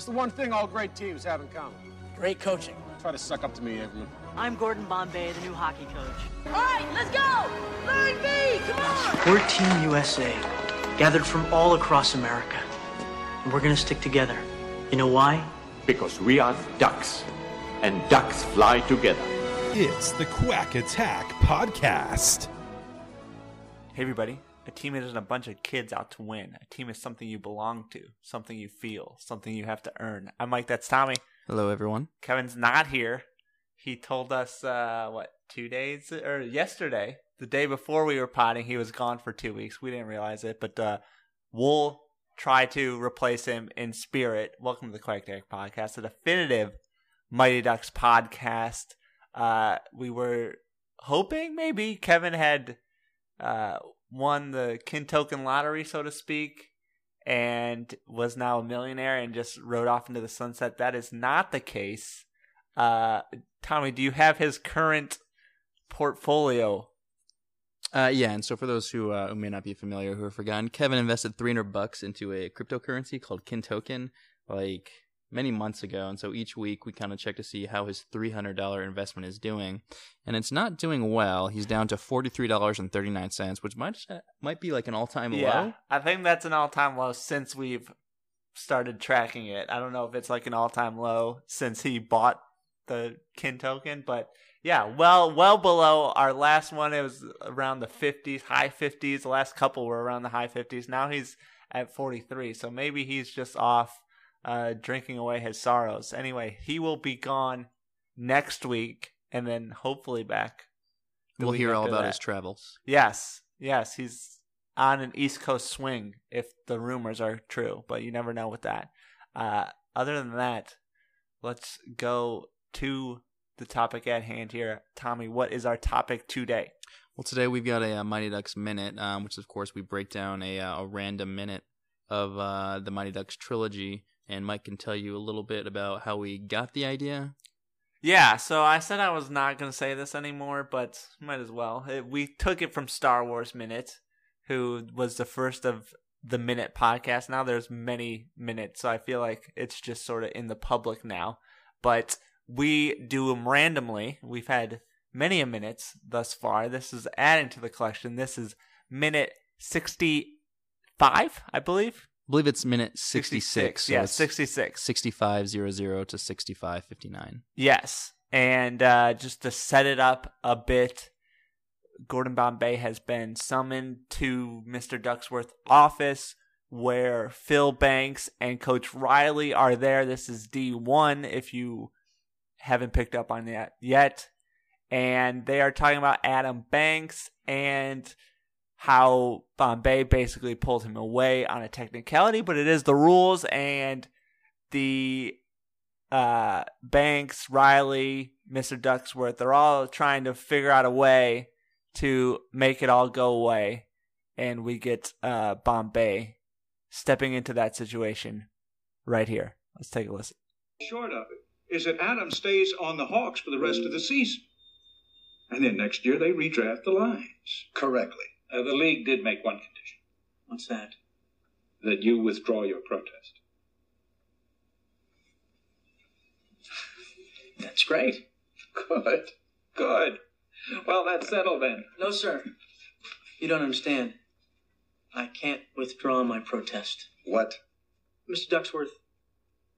What's the one thing all great teams have in common? Great coaching. Try to suck up to me, Averman. I'm Gordon Bombay, the new hockey coach. All right, let's go! Line B, come on! We're Team USA, gathered from all across America. And we're gonna stick together. You know why? Because we are ducks, and ducks fly together. It's the Quack Attack Podcast. Hey, everybody. A team isn't a bunch of kids out to win. A team is something you belong to, something you feel, something you have to earn. I'm Mike, that's Tommy. Hello, everyone. Kevin's not here. He told us, uh, what, two days, or yesterday, the day before we were potting, he was gone for two weeks. We didn't realize it, but uh, we'll try to replace him in spirit. Welcome to the Quack Attack Podcast, the definitive Mighty Ducks podcast. Uh, we were hoping maybe Kevin had uh, won the kin token lottery, so to speak, and was now a millionaire and just rode off into the sunset. That is not the case. Uh, Tommy, do you have his current portfolio? Uh, yeah, and so for those who, uh, who may not be familiar, who have forgotten, Kevin invested 300 bucks into a cryptocurrency called Kin Token, like many months ago. And so each week we kind of check to see how his $300 investment is doing. And it's not doing well. He's down to $43.39, which might, might be like an all time Yeah, low. I think that's an all-time low since we've started tracking it. I don't know if it's like an all-time low since he bought the kin token, but yeah, well, well below our last one. It was around the 50s, high 50s. The last couple were around the high 50s. Now he's at 43, so maybe he's just off uh, drinking away his sorrows. Anyway, he will be gone next week, and then hopefully back. the We'll hear all about that. his travels. Yes, yes, he's on an East Coast swing if the rumors are true, but you never know with that. Uh, other than that, let's go to the topic at hand here. Tommy, what is our topic today? Well, today we've got a, uh Mighty Ducks minute, um, which of course we break down a, uh, a random minute of uh, the Mighty Ducks trilogy, and Mike can tell you a little bit about how we got the idea. Yeah, so I said I was not going to say this anymore, but might as well. It, we took it from Star Wars Minute, who was the first of the Minute podcast. Now there's many minutes, so I feel like it's just sort of in the public now. But we do them randomly. We've had many a minutes thus far. This is adding to the collection. This is minute 65, I believe. I believe it's minute 66. so yeah, it's 66. 6500 to 6559. Yes. And uh, just to set it up a bit, Gordon Bombay has been summoned to Mr. Ducksworth's office where Phil Banks and Coach Reilly are there. This is D1 if you haven't picked up on that yet. And they are talking about Adam Banks and how Bombay basically pulled him away on a technicality, but it is the rules and the uh, Banks, Reilly, Mr. Ducksworth, they're all trying to figure out a way to make it all go away. And we get uh, Bombay stepping into that situation right here. Let's take a listen. short of it is that Adam stays on the Hawks for the rest of the season. And then next year they redraft the Lions. Correctly. Uh, the league did make one condition What's that? that you withdraw your protest. That's great. Good. Good. Well, that's settled then. No, sir. You don't understand. I can't withdraw my protest. What? Mr. Ducksworth,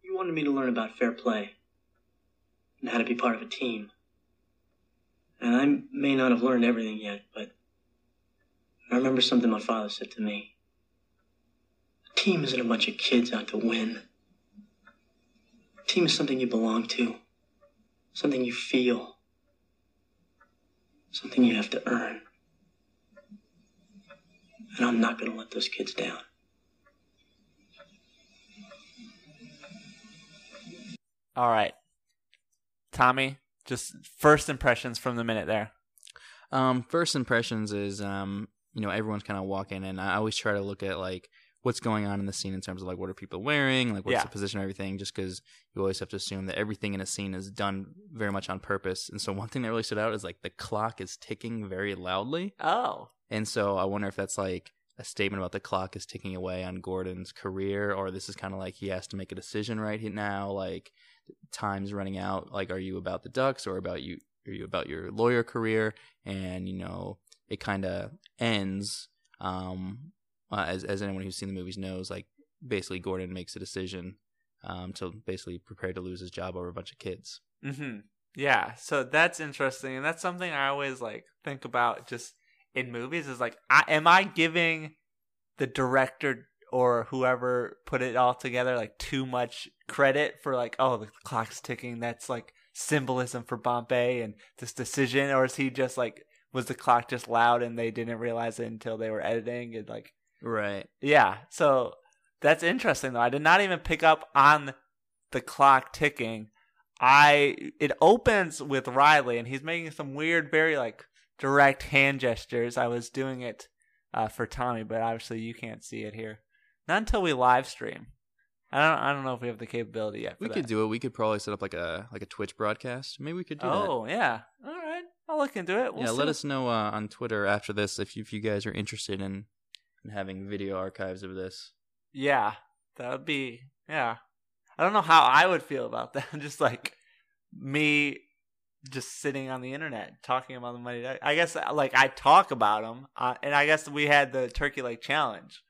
you wanted me to learn about fair play and how to be part of a team. And I may not have learned everything yet, but I remember something my father said to me. A team isn't a bunch of kids out to win. A team is something you belong to, something you feel, something you have to earn. And I'm not going to let those kids down. All right. Tommy, just first impressions from the minute there. Um, first impressions is um, you know, everyone's kind of walking, and I always try to look at like what's going on in the scene in terms of like what are people wearing, like what's Yeah. the position, of everything. Just because you always have to assume that everything in a scene is done very much on purpose. And so one thing that really stood out is like the clock is ticking very loudly, Oh. and so I wonder if that's like a statement about the clock is ticking away on Gordon's career, or this is kind of like he has to make a decision right now, like time's running out. Like, are you about the Ducks or about you? Are you about your lawyer career? And you know, it kind of ends. Um, uh, as as anyone who's seen the movies knows, like basically Gordon makes a decision um, to basically prepare to lose his job over a bunch of kids. Mm-hmm. Yeah, so that's interesting, and that's something I always like think about just in movies. Is like, I, am I giving the director or whoever put it all together like too much credit for like, oh, the clock's ticking. That's like symbolism for Bombay and this decision, or is he just like, was the clock just loud and they didn't realize it until they were editing and like, right? Yeah, so that's interesting though. I did not even pick up on the clock ticking. I it opens with Reilly and he's making some weird, very like direct hand gestures. I was doing it uh, for Tommy, but obviously you can't see it here. Not until we live stream. I don't. I don't know if we have the capability yet. We that. could do it. We could probably set up like a like a Twitch broadcast. Maybe we could do oh, that. yeah. All. I'll look into it. We'll yeah. see. Let us know uh, on Twitter after this if you, if you guys are interested in, in having video archives of this. Yeah, that would be. Yeah. I don't know how I would feel about that. Just like me just sitting on the internet talking about the money. I guess like I talk about them, uh, and I guess we had the Turkey Lake Challenge,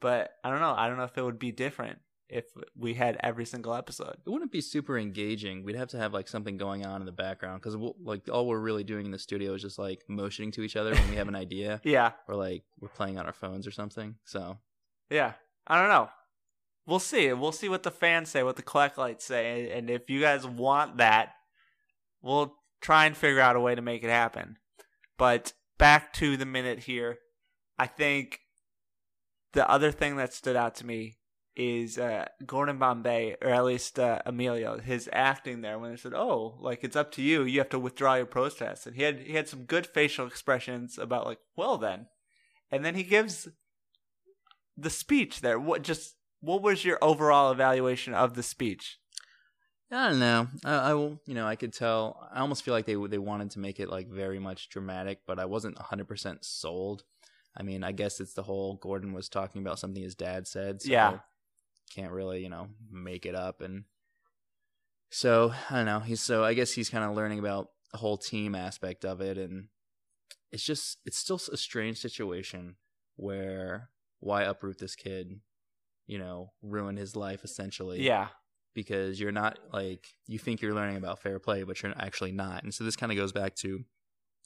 but I don't know. I don't know if it would be different if we had every single episode. It wouldn't be super engaging. We'd have to have like something going on in the background because we'll, like all we're really doing in the studio is just like motioning to each other when we have an idea. yeah, or like we're playing on our phones or something. So yeah, I don't know. We'll see. We'll see what the fans say, what the Quacklights say, and if you guys want that, we'll try and figure out a way to make it happen. But back to the minute here, I think the other thing that stood out to me is uh, Gordon Bombay, or at least uh, Emilio, his acting there when they said, "Oh, like it's up to you. You have to withdraw your protest." And he had he had some good facial expressions about like, "Well then," and then he gives the speech there. What just what was your overall evaluation of the speech? I don't know. I, I will, you know, I could tell. I almost feel like they they wanted to make it like very much dramatic, but I wasn't hundred percent sold. I mean, I guess it's the whole Gordon was talking about something his dad said. So yeah, can't really, you know, make it up. And so I don't know. He's so I guess he's kind of learning about the whole team aspect of it, and it's just it's still a strange situation where why uproot this kid you know, ruin his life essentially. Yeah. Because you're not like you think you're learning about fair play, but you're actually not. And so this kind of goes back to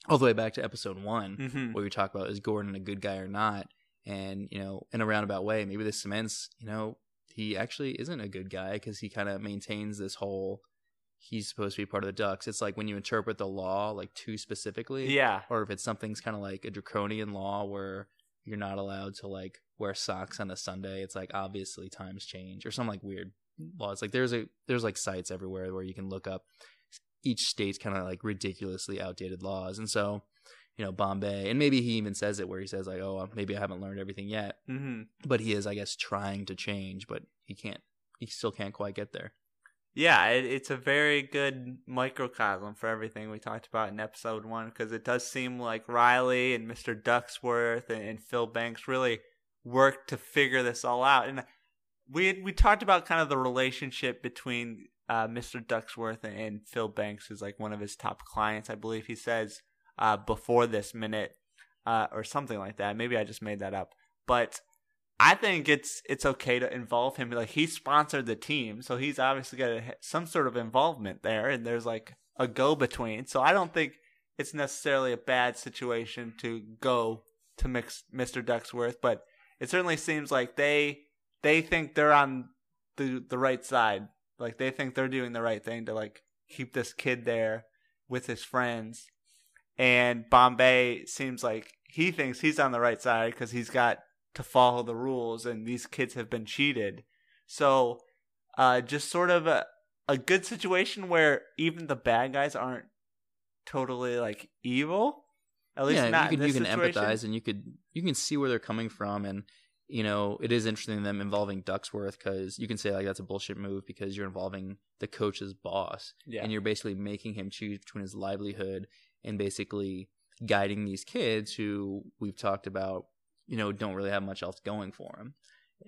all the way back to episode one, mm-hmm. where we talk about is Gordon a good guy or not? And you know, in a roundabout way, maybe this cements, you know, he actually isn't a good guy because he kind of maintains this whole he's supposed to be part of the ducks it's like when you interpret the law like too specifically yeah or if it's something's kind of like a draconian law where you're not allowed to like wear socks on a Sunday. It's like obviously times change or some like weird laws. Like there's a there's like sites everywhere where you can look up each state's kind of like ridiculously outdated laws. And so, you know, Bombay, and maybe he even says it where he says like, "Oh, maybe I haven't learned everything yet," mm-hmm. but he is, I guess, trying to change, but he can't. He still can't quite get there. Yeah, it, it's a very good microcosm for everything we talked about in episode one because it does seem like Reilly and Mr. Ducksworth and, and Phil Banks really worked to figure this all out. And we had, we talked about kind of the relationship between uh, Mr. Ducksworth and, and, Phil Banks, who's like one of his top clients, I believe he says uh, before this minute uh, or something like that. Maybe I just made that up, but I think it's it's okay to involve him. Like he sponsored the team, so he's obviously got some sort of involvement there, and there's like a go between. So I don't think it's necessarily a bad situation to go to mix Mr. Ducksworth, but it certainly seems like they they think they're on the the right side. Like they think they're doing the right thing to like keep this kid there with his friends. And Bombay seems like he thinks he's on the right side because he's got to follow the rules and these kids have been cheated. So, uh, just sort of a, a good situation where even the bad guys aren't totally like evil. At least yeah, not you can, you can situation. empathize and you could you can see where they're coming from and you know it is interesting them involving Ducksworth because you can say like that's a bullshit move because you're involving the coach's boss yeah. and you're basically making him choose between his livelihood and basically guiding these kids who we've talked about you know, don't really have much else going for them.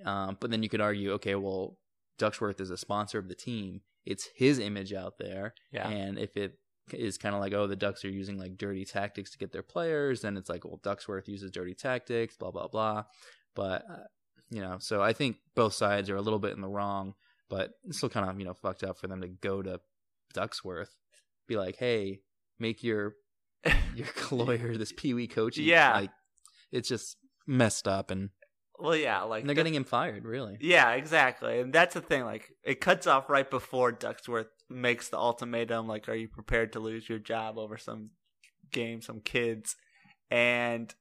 Um, but then you could argue, okay, well, Ducksworth is a sponsor of the team. It's his image out there. Yeah. And if it is kind of like, oh, the Ducks are using like dirty tactics to get their players, then it's like, well, Ducksworth uses dirty tactics, blah, blah, blah. But, uh, you know, so I think both sides are a little bit in the wrong, but it's still kind of, you know, fucked up for them to go to Ducksworth, be like, hey, make your your lawyer this Pee Wee coach. Yeah. Like, it's just messed up and, Well, yeah, like they're the- getting him fired, really. Yeah, exactly. And that's the thing. Like, it cuts off right before Ducksworth makes the ultimatum. Like, are you prepared to lose your job over some game, some kids? And,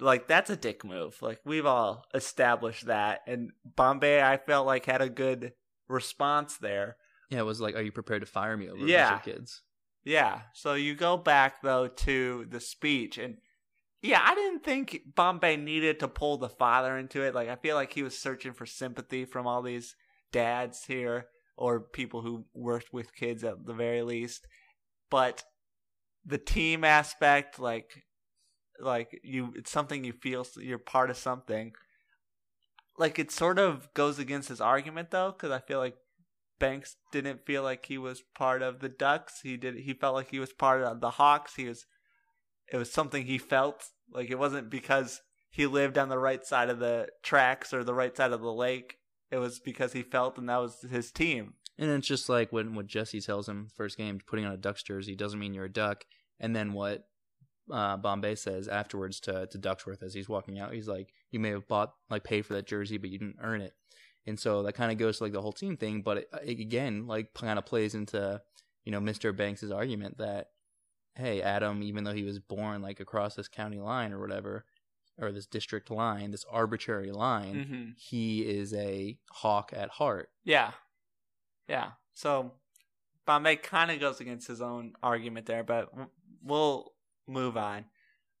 like, that's a dick move. Like, we've all established that. And Bombay, I felt like, had a good response there. Yeah, it was like, are you prepared to fire me over Yeah. kids? Yeah. So you go back, though, to the speech. And, yeah, I didn't think Bombay needed to pull the father into it. Like, I feel like he was searching for sympathy from all these dads here or people who worked with kids at the very least. But the team aspect, like, like you, it's something you feel you're part of something. Like it sort of goes against his argument though, because I feel like Banks didn't feel like he was part of the Ducks. He did. He felt like he was part of the Hawks. He was. It was something he felt like it wasn't because he lived on the right side of the tracks or the right side of the lake. It was because he felt, and that was his team. And it's just like when what Jesse tells him first game, putting on a Ducks jersey doesn't mean you're a Duck. And then what uh, Bombay says afterwards to to Ducksworth as he's walking out, he's like, "You may have bought like paid for that jersey, but you didn't earn it." And so that kind of goes to like the whole team thing, but it, it again like kind of plays into you know Mr. Banks's argument that hey Adam, even though he was born like across this county line or whatever, or this district line, this arbitrary line, Mm-hmm. he is a hawk at heart. Yeah. Yeah. So Bombay kind of goes against his own argument there, but we'll move on.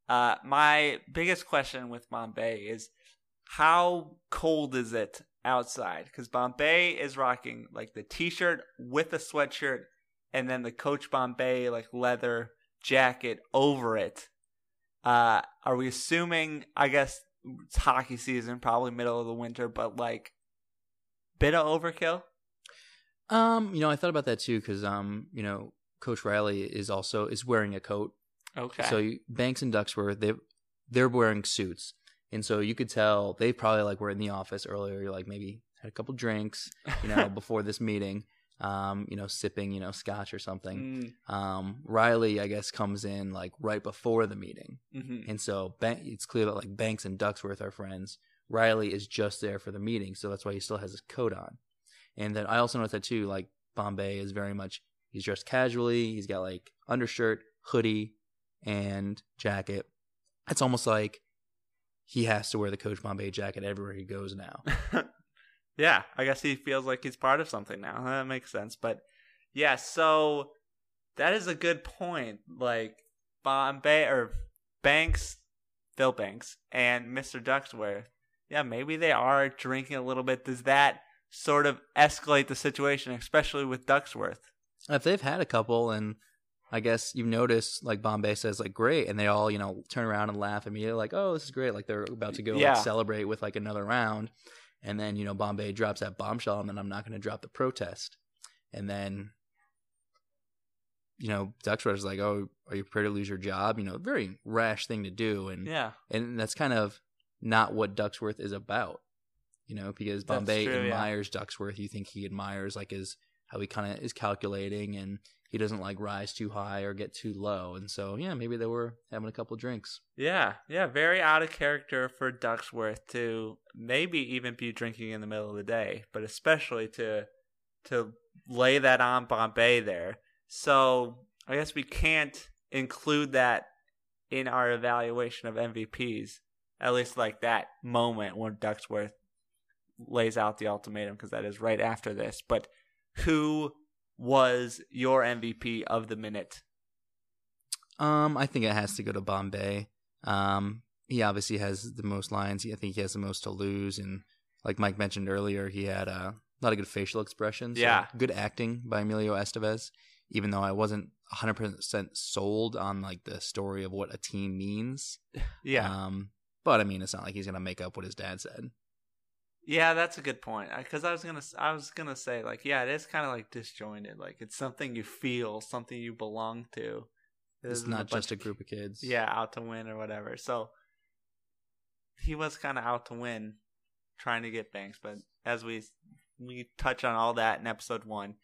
Uh, my biggest question with Bombay is how cold is it outside? Because Bombay is rocking like the t-shirt with a sweatshirt, and then the Coach Bombay like leather jacket over it. Uh, are we assuming? I guess it's hockey season, probably middle of the winter, but like bit of overkill. Um, you know, I thought about that too because um, you know, Coach Reilly is also is wearing a coat. Okay. So Banks and Ducksworth, they they're wearing suits, and so you could tell they probably like were in the office earlier, like maybe had a couple drinks, you know, before this meeting. Um, you know, sipping, you know, scotch or something. Mm, Um, Reilly, I guess, comes in like right before the meeting, mhm. and so Ban- it's clear that like Banks and Ducksworth are friends. Reilly is just there for the meeting, so that's why he still has his coat on. And then I also noticed that too, like Bombay is very much he's dressed casually. He's got like undershirt, hoodie, and jacket. It's almost like he has to wear the Coach Bombay jacket everywhere he goes now. yeah, I guess he feels like he's part of something now. That makes sense. But yeah, so that is a good point. Like Bombay or Banks, Phil Banks, and Mr. Ducksworth. Yeah, maybe they are drinking a little bit. Does that sort of escalate the situation, especially with Ducksworth? if they've had a couple and I guess you've noticed like Bombay says like great and they all, you know, turn around and laugh immediately like, Oh, this is great, like they're about to go Yeah. like, celebrate with like another round and then, you know, Bombay drops that bombshell and then I'm not gonna drop the protest. And then you know, Ducksworth's like, Oh, are you prepared to lose your job? You know, very rash thing to do and Yeah. and that's kind of not what Ducksworth is about. You know, because Bombay true, yeah. admires Ducksworth. You think he admires like his how he kind of is calculating and he doesn't like rise too high or get too low. And so, yeah, maybe they were having a couple drinks. Yeah, yeah, very out of character for Ducksworth to maybe even be drinking in the middle of the day, but especially to to lay that on Bombay there. So I guess we can't include that in our evaluation of MVPs. At least like that moment when Ducksworth lays out the ultimatum, because that is right after this. But who was your MVP of the minute? Um, I think it has to go to Bombay. Um, he obviously has the most lines. I think he has the most to lose, and like Mike mentioned earlier, he had uh, a lot of good facial expressions. Yeah. good acting by Emilio Estevez. Even though I wasn't 100% sold on like the story of what a team means. Yeah. Um, But I mean, it's not like he's gonna make up what his dad said. Yeah, that's a good point. Because I, was gonna, I was gonna say like, yeah, it is kind of like disjointed. Like it's something you feel, something you belong to. It It's not just a bunch of group of kids. yeah out to win or whatever so he was kind of out to win trying to get banks but as we we touch on all that in episode one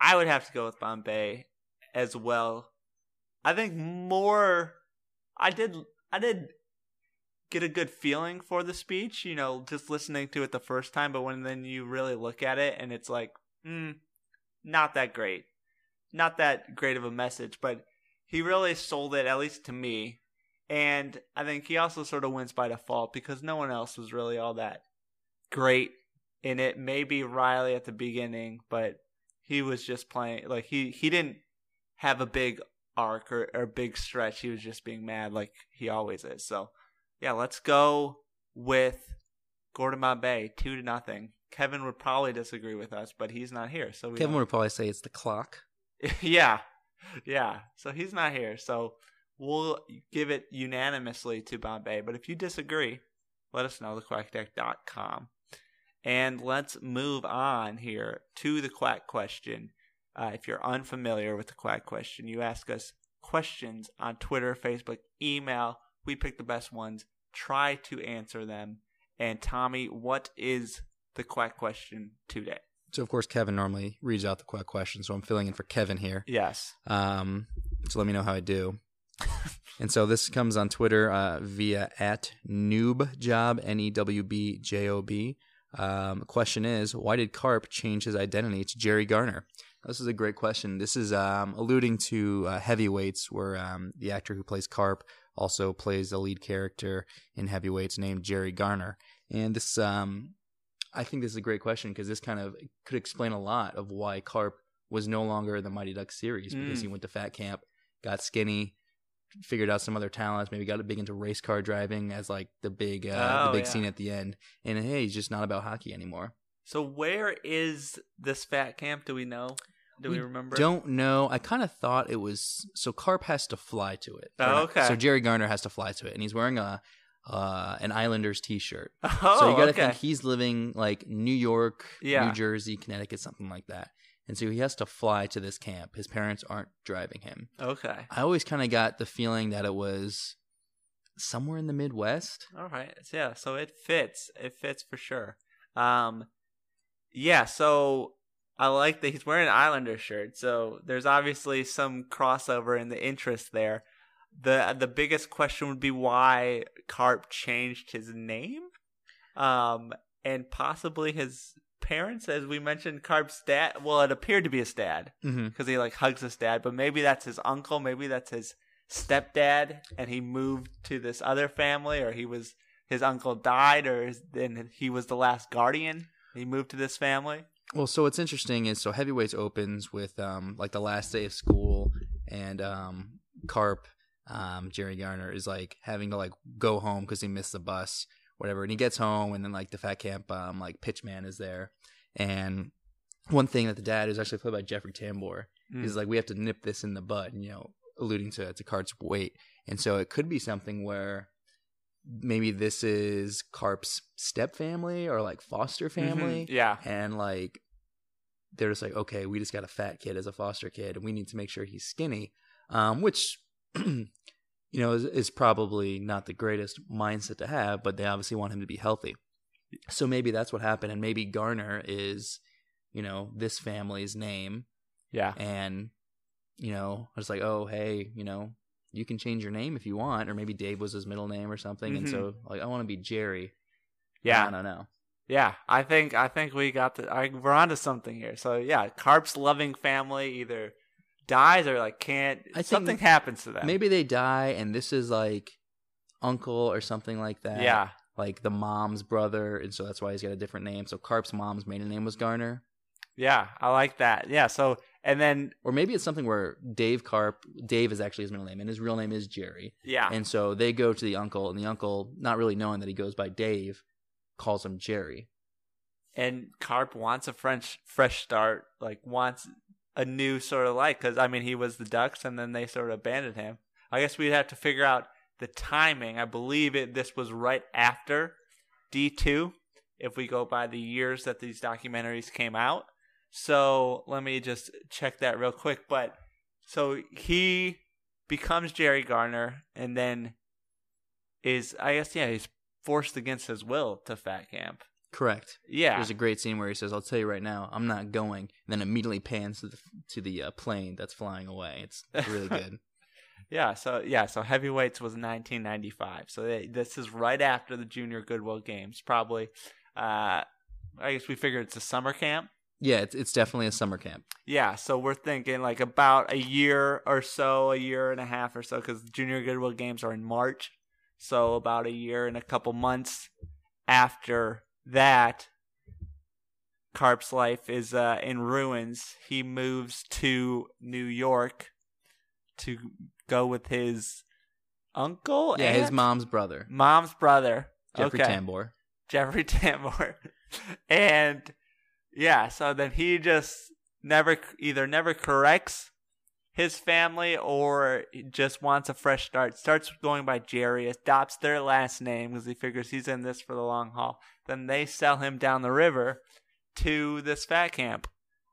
i would have to go with bombay as well i think more i did i did get a good feeling for the speech you know just listening to it the first time but when then you really look at it and it's like mm, not that great not that great of a message but he really sold it, at least to me. And I think he also sort of wins by default because no one else was really all that great in it. Maybe Reilly at the beginning, but he was just playing like he he didn't have a big arc or, or big stretch. He was just being mad like he always is. So yeah, let's go with Gordon Bombay, two to nothing. Kevin would probably disagree with us, but he's not here. So we Kevin don't- would probably say it's the clock. yeah, yeah. So he's not here. So we'll give it unanimously to Bombay. But if you disagree, let us know, thequackattack.com. And let's move on here to the quack question. Uh, if you're unfamiliar with the quack question, you ask us questions on Twitter, Facebook, email. We pick the best ones, try to answer them. And Tommy, what is the quack question today? So of course Kevin normally reads out the quack question, so I'm filling in for Kevin here. Yes. Um, so let me know how I do. and so this comes on Twitter uh, via at NewbJob n e w b j o b. Um, question is, why did Karp change his identity to Gerry Garner? This is a great question. This is um, alluding to uh, Heavyweights, where um, the actor who plays Karp also plays the lead character in Heavyweights named Gerry Garner. And this, um, I think this is a great question because this kind of could explain a lot of why Karp was no longer in the Mighty Ducks series because Mm. he went to fat camp, got skinny, figured out some other talents, maybe got big into race car driving as like the big uh, Oh, the big yeah. scene at the end. And hey, he's just not about hockey anymore. So where is this fat camp? Do we know? Do we, remember? Don't know. I kind of thought it was so Karp has to fly to it. Oh, not- okay. So Gerry Garner has to fly to it, and he's wearing a uh, an Islanders T-shirt. Oh, so you got to okay. think he's living like New York, Yeah. New Jersey, Connecticut, something like that. And so he has to fly to this camp. His parents aren't driving him. Okay. I always kind of got the feeling that it was somewhere in the Midwest. All right. Yeah. So it fits. It fits for sure. Um, yeah. So I like that he's wearing an Islander shirt. So there's obviously some crossover in the interest there. the The biggest question would be why Karp changed his name, um, and possibly his parents, as we mentioned, Karp's dad. Well, it appeared to be his dad Mm-hmm. because he like hugs his dad, but maybe that's his uncle, maybe that's his stepdad, and he moved to this other family, or he was his uncle died, or his, then he was the last guardian. He moved to this family. Well, so what's interesting is so heavyweights opens with um like the last day of school, and um Karp, um Gerry Garner is like having to like go home because he missed the bus, whatever, and he gets home, and then like the fat camp um like pitchman is there, and one thing that the dad is actually played by Jeffrey Tambor Mm. is like we have to nip this in the bud, you know, alluding to to Karp's weight, and so it could be something where maybe this is Karp's step family or like foster family Mhm. Yeah. and like they're just like okay we just got a fat kid as a foster kid and we need to make sure he's skinny um which you know is, is probably not the greatest mindset to have but they obviously want him to be healthy so maybe that's what happened and maybe garner is you know this family's name Yeah. and you know I was like oh hey you know you can change your name if you want or maybe dave was his middle name or something and Mhm. so like i want to be gerry Yeah. i don't know Yeah, I think I think we got the I, we're onto something here. So yeah, Karp's loving family either dies or like can't. I something happens to them. Maybe they die, and this is like uncle or something like that. Yeah. like the mom's brother, and so that's why he's got a different name. So Karp's mom's maiden name was Garner, Yeah, I like that. Yeah. So and then or maybe it's something where Dave Karp, Dave is actually his middle name, and his real name is Gerry. yeah, And so they go to the uncle, and the uncle, not really knowing that he goes by Dave, calls him Gerry. and Karp wants a French fresh start. Like wants a new sort of life because I mean he was the Ducks and then they sort of abandoned him. I guess we'd have to figure out the timing. I believe it. This was right after D two. If we go by the years that these documentaries came out, so let me just check that real quick. But so he becomes Gerry Garner, and then is I guess yeah he's forced against his will to Fat Camp. Correct. Yeah. There's a great scene where he says, "I'll tell you right now, I'm not going," and then immediately pans to the to the uh, plane that's flying away. It's really good. Yeah, so yeah, so heavyweights was 1995. So they, this is right after the Junior Goodwill Games, probably. Uh, I guess we figure it's a summer camp. Yeah, it's it's definitely a summer camp. Yeah, so we're thinking like about a year or so, a year and a half or so, because Junior Goodwill Games are in March. So about a year and a couple months after that, Karp's life is uh, in ruins. He moves to New York to go with his uncle. Yeah, his mom's brother, mom's brother, Jeffrey okay. Tambor. Jeffrey Tambor. and yeah, so then he just never either never corrects his family or just wants a fresh start. Starts going by Gerry, adopts their last name because he figures he's in this for the long haul. Then they sell him down the river to this fat camp.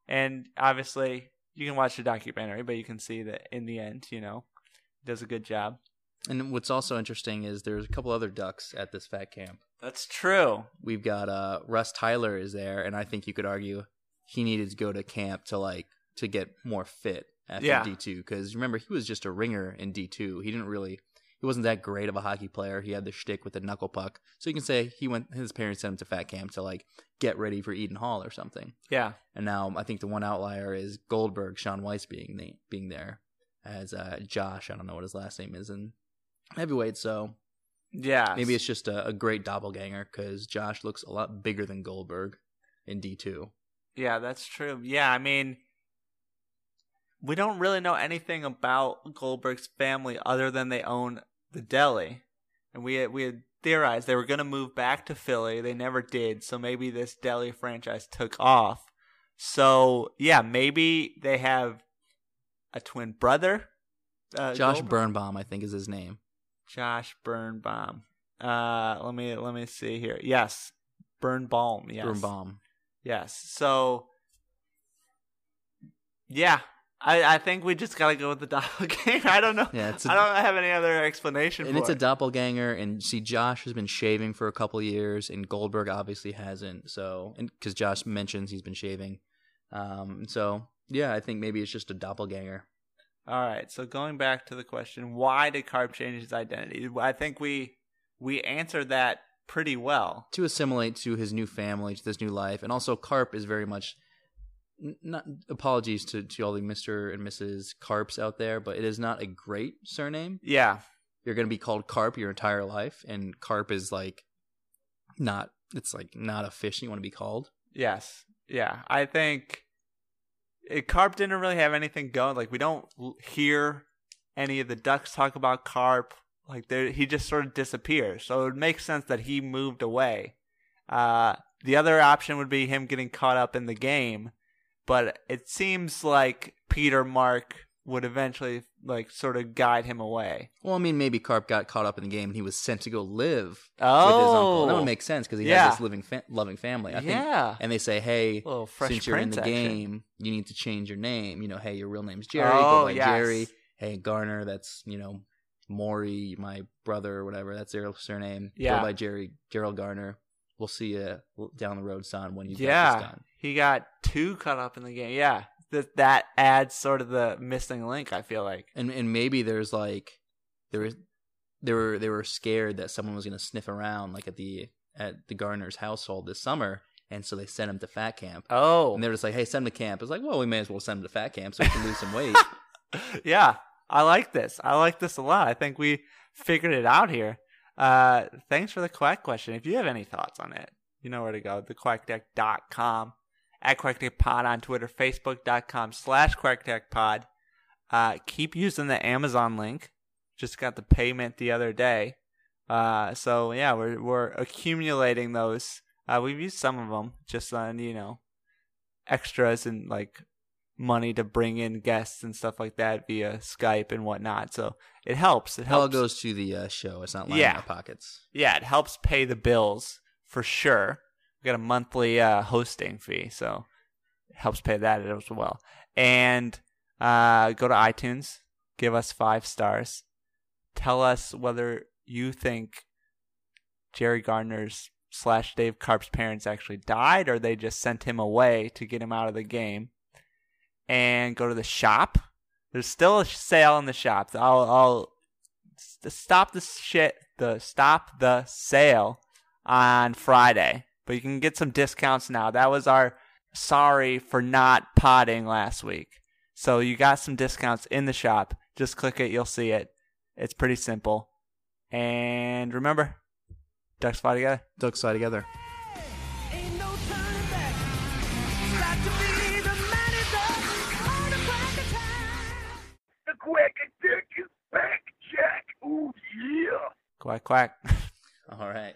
And obviously, you can watch the documentary, but you can see that in the end, you know, does a good job. And what's also interesting is there's a couple other ducks at this fat camp. That's true. We've got uh Russ Tyler is there, and I think you could argue he needed to go to camp to like to get more fit after Yeah. D two because remember he was just a ringer in D two. He didn't really he wasn't that great of a hockey player. He had the shtick with the knuckle puck, so you can say he went. His parents sent him to fat camp to like get ready for Eden Hall or something. Yeah. And now I think the one outlier is Goldberg, Shaun Weiss being the, being there as uh, Josh. I don't know what his last name is in heavyweight, so Yeah. maybe it's just a, a great doppelganger because Josh looks a lot bigger than Goldberg in D two. Yeah, that's true. Yeah, I mean, we don't really know anything about Goldberg's family other than they own the deli, and we had, we had theorized they were going to move back to Philly. They never did, so maybe this deli franchise took off. So yeah, maybe they have a twin brother. Uh, Josh Goldberg? Birnbaum, I think, is his name. Josh Birnbaum. Uh, let me let me see here. Yes, Birnbaum. Yes, Birnbaum. Yes. So, yeah, I, I think we just gotta go with the doppelganger. I don't know. Yeah, it's I a- don't have any other explanation And it's a doppelganger, and see, Josh has been shaving for a couple years, and Goldberg obviously hasn't. So, and because Josh mentions he's been shaving, um, so yeah, I think maybe it's just a doppelganger. All right. So going back to the question, why did Karp change his identity? I think we we answered that pretty well. to assimilate to his new family, to this new life, and also Karp is very much. Not apologies to, to all the Mister and Mrs. Karps out there, but it is not a great surname. Yeah. You're going to be called Karp your entire life, and Karp is like not. It's like not a fish you want to be called. Yes. Yeah. I think it, Karp didn't really have anything going. Like we don't hear any of the ducks talk about Karp. Like he just sort of disappears. So it makes sense that he moved away. Uh, the other option would be him getting caught up in the game, but it seems like Peter Mark would eventually like sort of guide him away. Well, I mean, maybe Karp got caught up in the game and he was sent to go live with his Oh. uncle. That would oh, make sense because he Yeah. has this living, fa- loving family. I think, Yeah. and they say, hey, since you're in the action. game, you need to change your name. You know, hey, your real name's Gerry. Oh, go by yes. Gerry. Hey, Garner, that's you know, Maury, my brother or whatever. That's their surname. Yeah. Go by Gerry, Gerald Garner. We'll see you down the road, son, when you get this yeah, done. he got too caught up in the game. Yeah, that that adds sort of the missing link. I feel like. And and maybe there's like there was they were they were scared that someone was gonna sniff around like at the at the Garner's household this summer, and so they sent him to fat camp. Oh, And they were just like, "Hey, send him to camp." It's like, well, we may as well send him to fat camp so he can lose some weight. yeah, I like this. I like this a lot. I think we figured it out here. Uh, thanks for the quack question. If you have any thoughts on it, you know where to go. TheQuackAttack.com, at QuackAttackPod on Twitter, Facebook.com slash QuackAttackPod. Uh, keep using the Amazon link. Just got the payment the other day. Uh, so yeah, we're we're accumulating those. Uh, we've used some of them just on you know extras and like money to bring in guests and stuff like that via Skype and whatnot. So it helps. It It all goes to the uh, show. It's not lining Yeah. our pockets. yeah, it helps pay the bills for sure. We got a monthly uh, hosting fee, so it helps pay that as well. And uh, go to iTunes, give us five stars. Tell us whether you think Gerry Gardner's slash Dave Karp's parents actually died or they just sent him away to get him out of the game. And go to the shop. There's still a sale in the shop. I'll, I'll stop the shit. The stop the sale on Friday, but you can get some discounts now. That was our sorry for not potting last week. So you got some discounts in the shop. Just click it, you'll see it. It's pretty simple. And remember, ducks fly together. Ducks fly together. Ain't no turning back. Got to be the is up on the crack of time. The quack attack is back, Jack. Ooh, yeah. Quack quack. All right.